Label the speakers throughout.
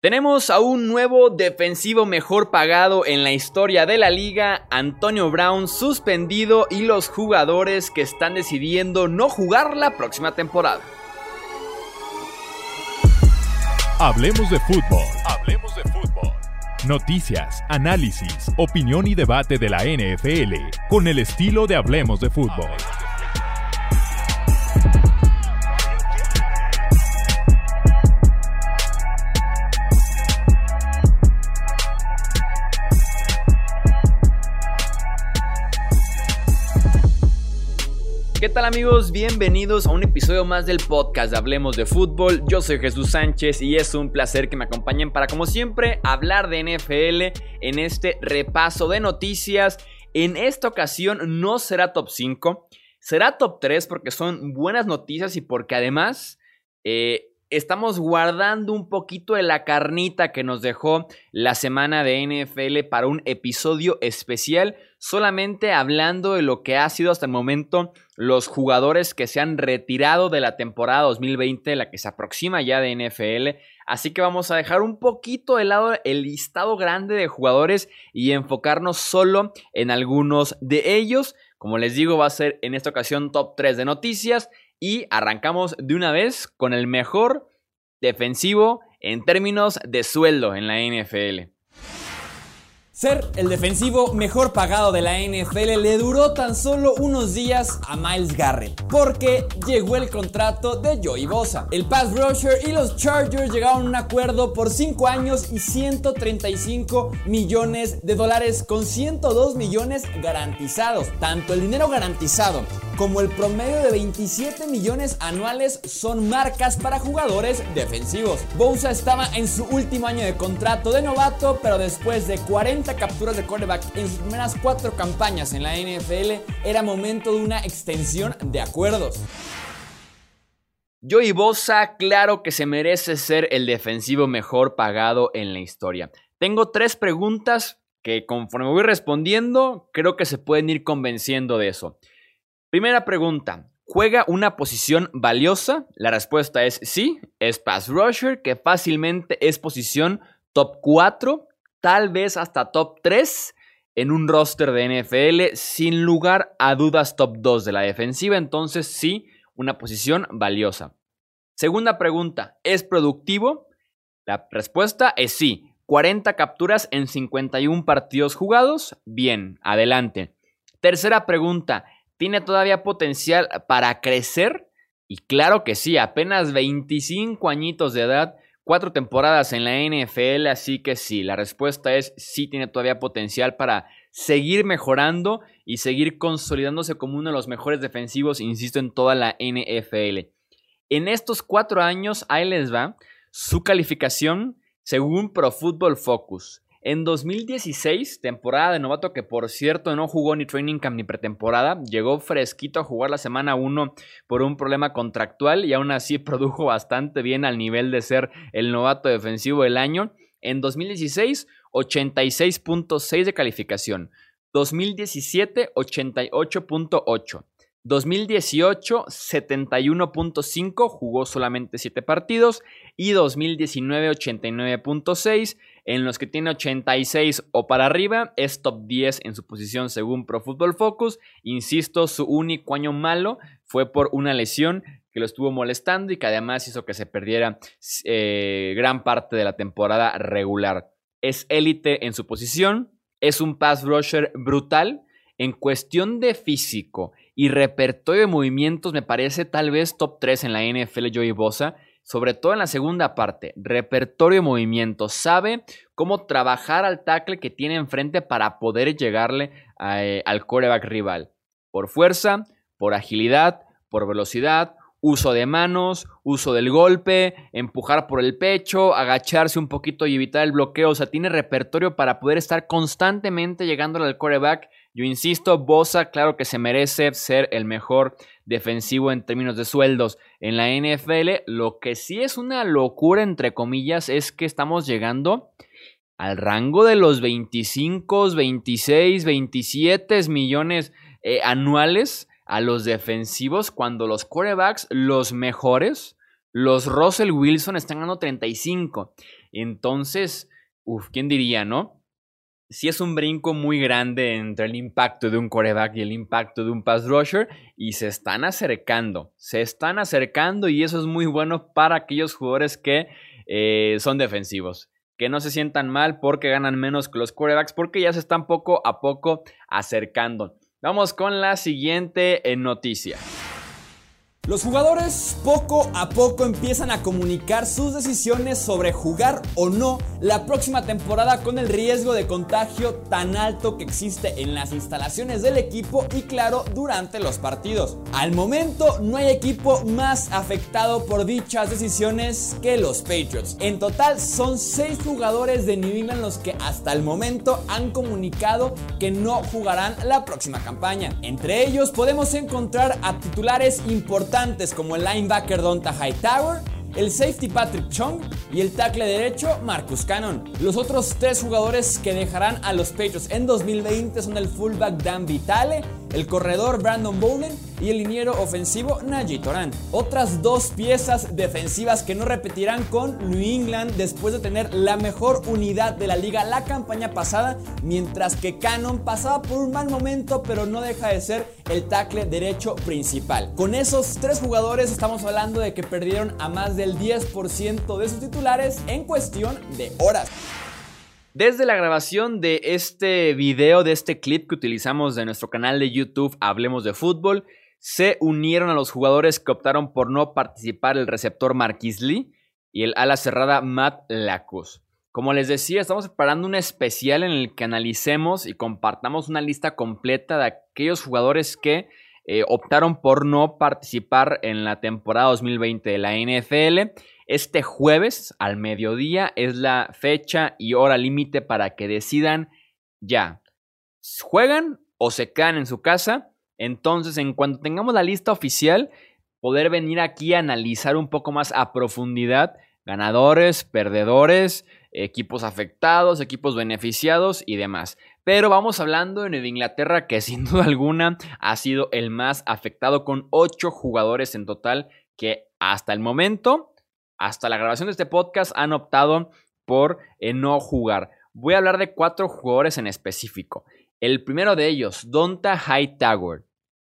Speaker 1: Tenemos a un nuevo defensivo mejor pagado en la historia de la liga, Antonio Brown suspendido y los jugadores que están decidiendo no jugar la próxima temporada.
Speaker 2: Hablemos de fútbol. Hablemos de fútbol. Noticias, análisis, opinión y debate de la NFL con el estilo de Hablemos de fútbol.
Speaker 1: ¿Qué tal amigos? Bienvenidos a un episodio más del podcast de Hablemos de Fútbol. Yo soy Jesús Sánchez y es un placer que me acompañen para como siempre hablar de NFL en este repaso de noticias. En esta ocasión no será top 5, será top 3 porque son buenas noticias y porque además eh, estamos guardando un poquito de la carnita que nos dejó la semana de NFL para un episodio especial, solamente hablando de lo que ha sido hasta el momento los jugadores que se han retirado de la temporada 2020, la que se aproxima ya de NFL. Así que vamos a dejar un poquito de lado el listado grande de jugadores y enfocarnos solo en algunos de ellos. Como les digo, va a ser en esta ocasión top 3 de noticias y arrancamos de una vez con el mejor defensivo en términos de sueldo en la NFL.
Speaker 3: Ser el defensivo mejor pagado de la NFL le duró tan solo unos días a Miles Garrett, porque llegó el contrato de Joey Bosa. El pass rusher y los Chargers llegaron a un acuerdo por 5 años y 135 millones de dólares con 102 millones garantizados. Tanto el dinero garantizado como el promedio de 27 millones anuales son marcas para jugadores defensivos. Bosa estaba en su último año de contrato de novato, pero después de 40 capturas de quarterback en sus primeras cuatro campañas en la NFL, era momento de una extensión de acuerdos.
Speaker 1: Joey Bosa, claro que se merece ser el defensivo mejor pagado en la historia. Tengo tres preguntas que conforme voy respondiendo, creo que se pueden ir convenciendo de eso. Primera pregunta, ¿juega una posición valiosa? La respuesta es sí, es pass rusher, que fácilmente es posición top 4 tal vez hasta top 3 en un roster de NFL, sin lugar a dudas top 2 de la defensiva, entonces sí, una posición valiosa. Segunda pregunta, ¿es productivo? La respuesta es sí. 40 capturas en 51 partidos jugados. Bien, adelante. Tercera pregunta, ¿tiene todavía potencial para crecer? Y claro que sí, apenas 25 añitos de edad cuatro temporadas en la NFL, así que sí, la respuesta es sí tiene todavía potencial para seguir mejorando y seguir consolidándose como uno de los mejores defensivos, insisto, en toda la NFL. En estos cuatro años, ahí les va su calificación según Pro Football Focus. En 2016, temporada de novato que por cierto no jugó ni training camp ni pretemporada, llegó fresquito a jugar la semana 1 por un problema contractual y aún así produjo bastante bien al nivel de ser el novato defensivo del año. En 2016, 86.6 de calificación. 2017, 88.8. 2018, 71.5, jugó solamente 7 partidos. Y 2019, 89.6, en los que tiene 86 o para arriba, es top 10 en su posición según Pro Football Focus. Insisto, su único año malo fue por una lesión que lo estuvo molestando y que además hizo que se perdiera eh, gran parte de la temporada regular. Es élite en su posición, es un pass rusher brutal. En cuestión de físico y repertorio de movimientos, me parece tal vez top 3 en la NFL Joey Bosa sobre todo en la segunda parte, repertorio de movimiento, sabe cómo trabajar al tackle que tiene enfrente para poder llegarle eh, al coreback rival. Por fuerza, por agilidad, por velocidad, uso de manos, uso del golpe, empujar por el pecho, agacharse un poquito y evitar el bloqueo. O sea, tiene repertorio para poder estar constantemente llegándole al coreback. Yo insisto, Bosa, claro que se merece ser el mejor defensivo en términos de sueldos en la NFL. Lo que sí es una locura, entre comillas, es que estamos llegando al rango de los 25, 26, 27 millones eh, anuales a los defensivos cuando los quarterbacks, los mejores, los Russell Wilson están ganando 35. Entonces, uff, ¿quién diría, no? Sí es un brinco muy grande entre el impacto de un coreback y el impacto de un pass rusher y se están acercando, se están acercando y eso es muy bueno para aquellos jugadores que eh, son defensivos, que no se sientan mal porque ganan menos que los corebacks porque ya se están poco a poco acercando. Vamos con la siguiente eh, noticia.
Speaker 3: Los jugadores poco a poco empiezan a comunicar sus decisiones sobre jugar o no la próxima temporada con el riesgo de contagio tan alto que existe en las instalaciones del equipo y claro durante los partidos. Al momento no hay equipo más afectado por dichas decisiones que los Patriots. En total son 6 jugadores de New England los que hasta el momento han comunicado que no jugarán la próxima campaña. Entre ellos podemos encontrar a titulares importantes como el linebacker Donta Hightower, el safety Patrick Chung y el tackle derecho Marcus Cannon. Los otros tres jugadores que dejarán a los Patriots en 2020 son el fullback Dan Vitale, el corredor Brandon Bowden y el liniero ofensivo Najee Toran. Otras dos piezas defensivas que no repetirán con New England después de tener la mejor unidad de la liga la campaña pasada, mientras que Cannon pasaba por un mal momento pero no deja de ser el tackle derecho principal. Con esos tres jugadores estamos hablando de que perdieron a más del 10% de sus titulares en cuestión de horas.
Speaker 1: Desde la grabación de este video, de este clip que utilizamos de nuestro canal de YouTube Hablemos de Fútbol, se unieron a los jugadores que optaron por no participar el receptor Marquis Lee y el ala cerrada Matt Lacus. Como les decía, estamos preparando un especial en el que analicemos y compartamos una lista completa de aquellos jugadores que eh, optaron por no participar en la temporada 2020 de la NFL este jueves al mediodía es la fecha y hora límite para que decidan ya. ¿Juegan o se quedan en su casa? Entonces, en cuanto tengamos la lista oficial, poder venir aquí a analizar un poco más a profundidad ganadores, perdedores, equipos afectados, equipos beneficiados y demás. Pero vamos hablando de Nueva Inglaterra, que sin duda alguna ha sido el más afectado con 8 jugadores en total que hasta el momento hasta la grabación de este podcast han optado por eh, no jugar. Voy a hablar de cuatro jugadores en específico. El primero de ellos, Donta Hightower.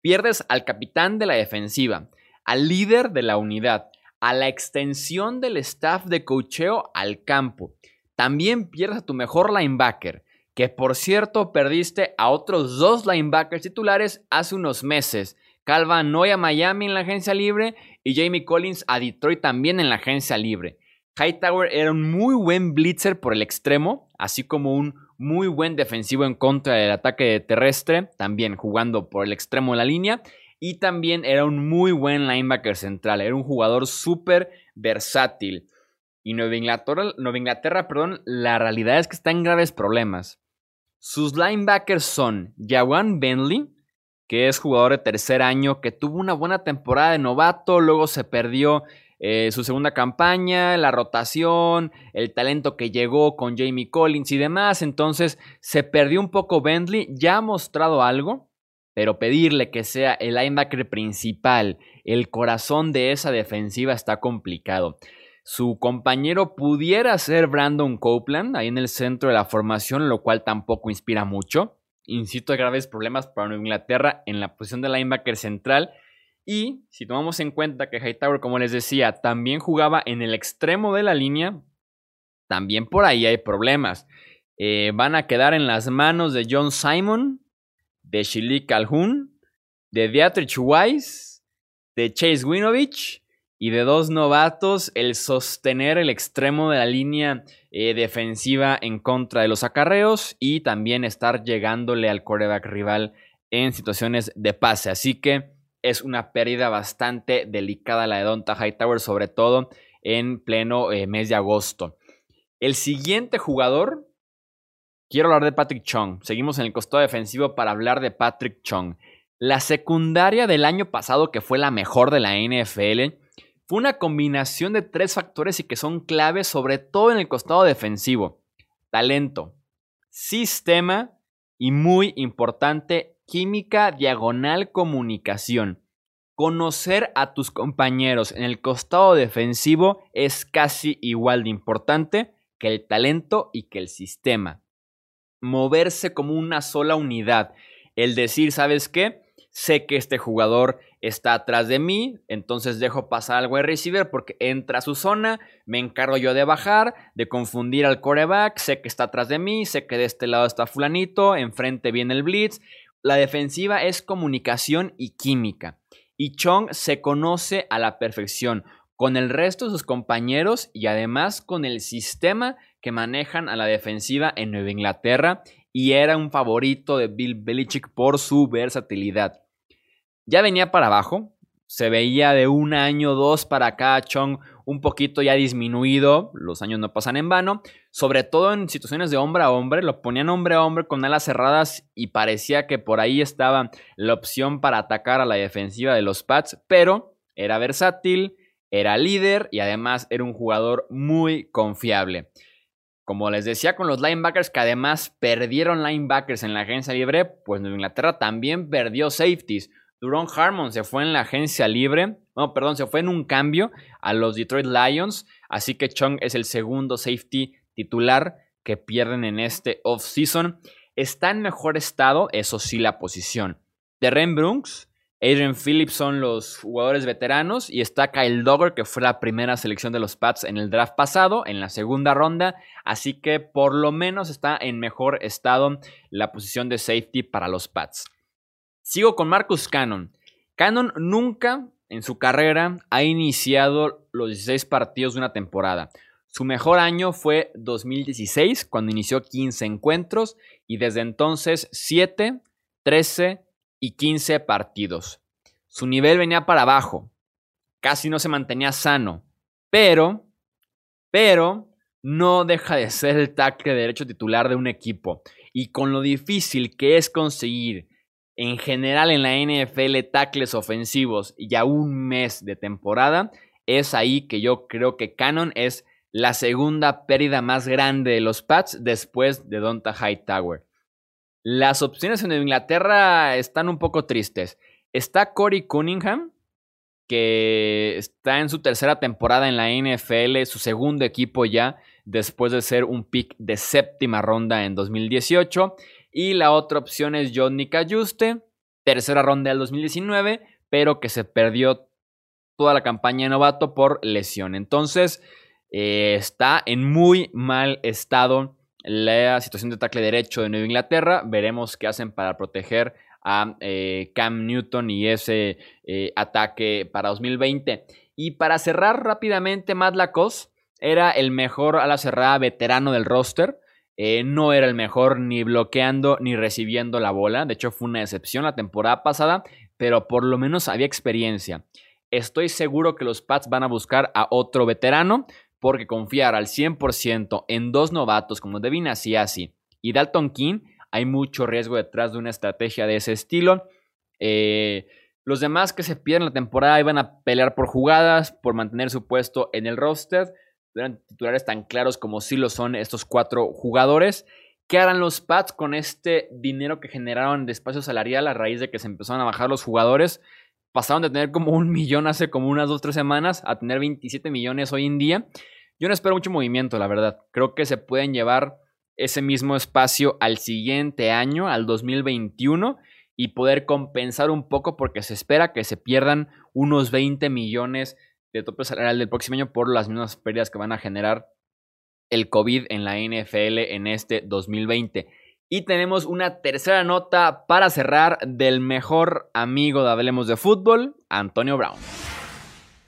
Speaker 1: Pierdes al capitán de la defensiva, al líder de la unidad, a la extensión del staff de cocheo al campo. También pierdes a tu mejor linebacker, que por cierto perdiste a otros dos linebackers titulares hace unos meses. Calva Noy a Miami en la agencia libre y Jamie Collins a Detroit también en la agencia libre. Hightower era un muy buen blitzer por el extremo, así como un muy buen defensivo en contra del ataque terrestre, también jugando por el extremo de la línea. Y también era un muy buen linebacker central, era un jugador súper versátil. Y Nueva Inglaterra, Nueva Inglaterra, perdón, la realidad es que está en graves problemas. Sus linebackers son Jawan Bentley, que es jugador de tercer año, que tuvo una buena temporada de novato, luego se perdió eh, su segunda campaña, la rotación, el talento que llegó con Jamie Collins y demás, entonces se perdió un poco Bentley, ya ha mostrado algo, pero pedirle que sea el linebacker principal, el corazón de esa defensiva está complicado. Su compañero pudiera ser Brandon Copeland, ahí en el centro de la formación, lo cual tampoco inspira mucho insisto, graves problemas para Inglaterra en la posición de linebacker central. Y si tomamos en cuenta que Hightower, como les decía, también jugaba en el extremo de la línea, también por ahí hay problemas. Eh, van a quedar en las manos de John Simon, de Shili Calhoun, de Beatrice Wise, de Chase Winovich y de dos novatos el sostener el extremo de la línea eh, defensiva en contra de los acarreos y también estar llegándole al coreback rival en situaciones de pase. Así que es una pérdida bastante delicada la de Donta Hightower, sobre todo en pleno eh, mes de agosto. El siguiente jugador, quiero hablar de Patrick Chung. Seguimos en el costado defensivo para hablar de Patrick Chung. La secundaria del año pasado, que fue la mejor de la NFL, fue una combinación de tres factores y que son claves, sobre todo en el costado defensivo. Talento, sistema y muy importante, química diagonal comunicación. Conocer a tus compañeros en el costado defensivo es casi igual de importante que el talento y que el sistema. Moverse como una sola unidad. El decir, ¿sabes qué? Sé que este jugador está atrás de mí, entonces dejo pasar al wide receiver porque entra a su zona, me encargo yo de bajar, de confundir al coreback, sé que está atrás de mí, sé que de este lado está fulanito, enfrente viene el blitz. La defensiva es comunicación y química. Y Chong se conoce a la perfección con el resto de sus compañeros y además con el sistema que manejan a la defensiva en Nueva Inglaterra y era un favorito de Bill Belichick por su versatilidad. Ya venía para abajo, se veía de un año, dos para acá Chong un poquito ya disminuido, los años no pasan en vano, sobre todo en situaciones de hombre a hombre, lo ponían hombre a hombre con alas cerradas y parecía que por ahí estaba la opción para atacar a la defensiva de los Pats, pero era versátil, era líder y además era un jugador muy confiable. Como les decía con los linebackers que además perdieron linebackers en la agencia libre, pues Nueva Inglaterra también perdió safeties. Duron Harmon se fue en la agencia libre, no, perdón, se fue en un cambio a los Detroit Lions, así que Chung es el segundo safety titular que pierden en este offseason. Está en mejor estado, eso sí, la posición. Terren Brooks Adrian Phillips son los jugadores veteranos y está Kyle Dogger, que fue la primera selección de los Pats en el draft pasado, en la segunda ronda, así que por lo menos está en mejor estado la posición de safety para los Pats. Sigo con Marcus Cannon. Cannon nunca en su carrera ha iniciado los 16 partidos de una temporada. Su mejor año fue 2016, cuando inició 15 encuentros, y desde entonces 7, 13, y 15 partidos. Su nivel venía para abajo, casi no se mantenía sano, pero, pero, no deja de ser el tackle derecho titular de un equipo. Y con lo difícil que es conseguir en general en la NFL tackles ofensivos y a un mes de temporada, es ahí que yo creo que Cannon es la segunda pérdida más grande de los Pats después de Donta Hightower. Las opciones en Inglaterra están un poco tristes. Está Corey Cunningham, que está en su tercera temporada en la NFL, su segundo equipo ya, después de ser un pick de séptima ronda en 2018. Y la otra opción es Johnny Cayuste, tercera ronda del 2019, pero que se perdió toda la campaña de novato por lesión. Entonces, eh, está en muy mal estado la situación de tackle derecho de Nueva Inglaterra. Veremos qué hacen para proteger a eh, Cam Newton y ese eh, ataque para 2020. Y para cerrar rápidamente, Matt Lacoste era el mejor a la cerrada veterano del roster. Eh, no era el mejor ni bloqueando ni recibiendo la bola. De hecho, fue una excepción la temporada pasada, pero por lo menos había experiencia. Estoy seguro que los Pats van a buscar a otro veterano porque confiar al 100% en dos novatos como Devin Asiasi y Dalton King, hay mucho riesgo detrás de una estrategia de ese estilo. Eh, los demás que se pierden la temporada iban a pelear por jugadas, por mantener su puesto en el roster. Eran titulares tan claros como sí lo son estos cuatro jugadores. ¿Qué harán los Pats con este dinero que generaron de espacio salarial a raíz de que se empezaron a bajar los jugadores? pasaron de tener como un millón hace como unas dos, tres semanas a tener 27 millones hoy en día. Yo no espero mucho movimiento, la verdad. Creo que se pueden llevar ese mismo espacio al siguiente año, al 2021, y poder compensar un poco porque se espera que se pierdan unos 20 millones de tope salarial del próximo año por las mismas pérdidas que van a generar el COVID en la NFL en este 2020. Y tenemos una tercera nota para cerrar del mejor amigo de Hablemos de Fútbol, Antonio Brown.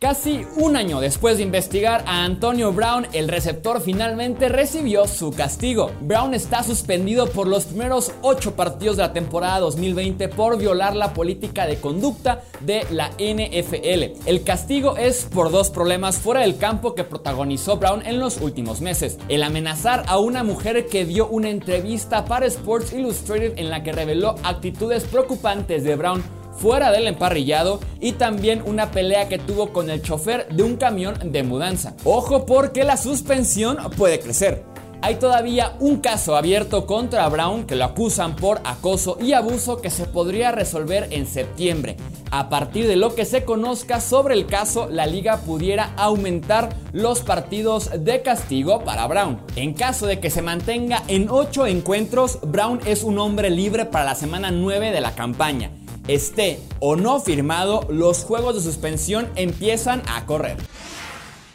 Speaker 3: Casi un año después de investigar a Antonio Brown, el receptor finalmente recibió su castigo. Brown está suspendido por los primeros ocho partidos de la temporada 2020 por violar la política de conducta de la NFL. El castigo es por dos problemas fuera del campo que protagonizó Brown en los últimos meses. El amenazar a una mujer que dio una entrevista para Sports Illustrated en la que reveló actitudes preocupantes de Brown fuera del emparrillado y también una pelea que tuvo con el chofer de un camión de mudanza. Ojo porque la suspensión puede crecer. Hay todavía un caso abierto contra Brown que lo acusan por acoso y abuso que se podría resolver en septiembre. A partir de lo que se conozca sobre el caso, la liga pudiera aumentar los partidos de castigo para Brown. En caso de que se mantenga en 8 encuentros, Brown es un hombre libre para la semana 9 de la campaña. Esté o no firmado, los juegos de suspensión empiezan a correr.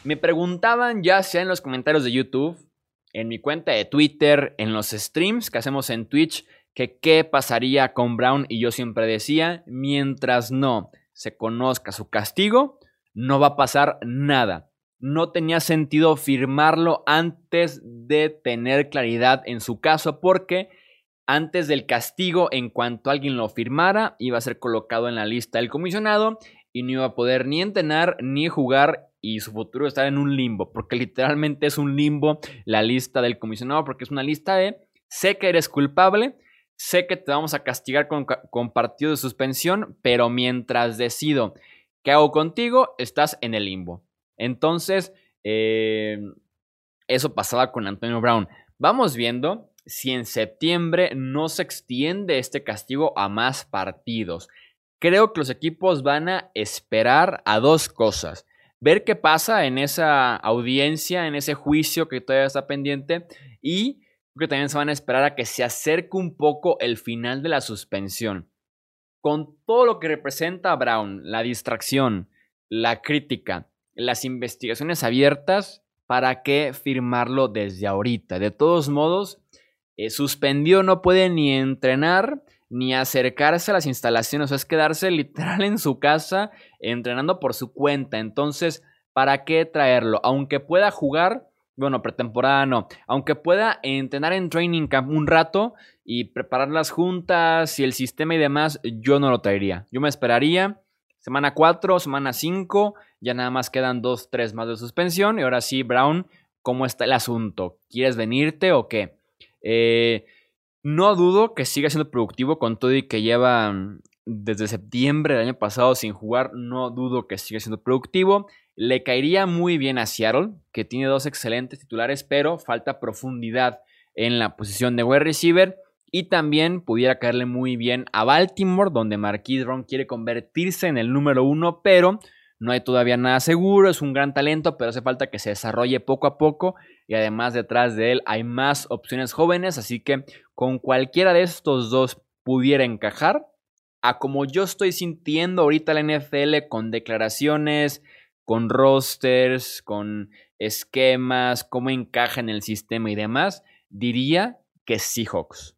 Speaker 1: Me preguntaban ya sea en los comentarios de YouTube, en mi cuenta de Twitter, en los streams que hacemos en Twitch, que qué pasaría con Brown y yo siempre decía, mientras no se conozca su castigo, no va a pasar nada. No tenía sentido firmarlo antes de tener claridad en su caso porque antes del castigo, en cuanto alguien lo firmara, iba a ser colocado en la lista del comisionado y no iba a poder ni entrenar ni jugar y su futuro estar en un limbo, porque literalmente es un limbo la lista del comisionado, porque es una lista de sé que eres culpable, sé que te vamos a castigar con, con partido de suspensión, pero mientras decido qué hago contigo, estás en el limbo. Entonces, eh, eso pasaba con Antonio Brown. Vamos viendo si en septiembre no se extiende este castigo a más partidos. Creo que los equipos van a esperar a dos cosas. Ver qué pasa en esa audiencia, en ese juicio que todavía está pendiente y que también se van a esperar a que se acerque un poco el final de la suspensión. Con todo lo que representa a Brown, la distracción, la crítica, las investigaciones abiertas, ¿para qué firmarlo desde ahorita? De todos modos, eh, suspendió, no puede ni entrenar ni acercarse a las instalaciones, o es quedarse literal en su casa entrenando por su cuenta. Entonces, ¿para qué traerlo? Aunque pueda jugar, bueno, pretemporada no, aunque pueda entrenar en training camp un rato y preparar las juntas y el sistema y demás, yo no lo traería. Yo me esperaría semana 4, semana 5, ya nada más quedan 2, 3 más de suspensión y ahora sí, Brown, ¿cómo está el asunto? ¿Quieres venirte o qué? Eh, no dudo que siga siendo productivo con todo y que lleva mm, desde septiembre del año pasado sin jugar. No dudo que siga siendo productivo. Le caería muy bien a Seattle, que tiene dos excelentes titulares, pero falta profundidad en la posición de wide receiver. Y también pudiera caerle muy bien a Baltimore, donde Marquis Ron quiere convertirse en el número uno, pero no hay todavía nada seguro, es un gran talento, pero hace falta que se desarrolle poco a poco y además detrás de él hay más opciones jóvenes, así que con cualquiera de estos dos pudiera encajar. A como yo estoy sintiendo ahorita la NFL con declaraciones, con rosters, con esquemas, cómo encaja en el sistema y demás, diría que Seahawks.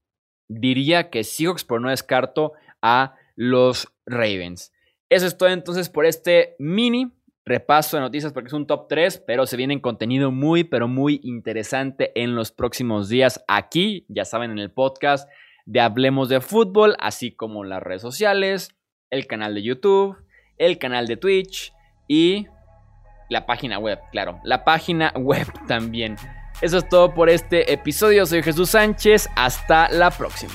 Speaker 1: Diría que Seahawks, pero no descarto a los Ravens. Eso es todo entonces por este mini repaso de noticias porque es un top 3, pero se viene contenido muy, pero muy interesante en los próximos días aquí, ya saben, en el podcast de Hablemos de Fútbol, así como las redes sociales, el canal de YouTube, el canal de Twitch y la página web, claro, la página web también. Eso es todo por este episodio, soy Jesús Sánchez, hasta la próxima.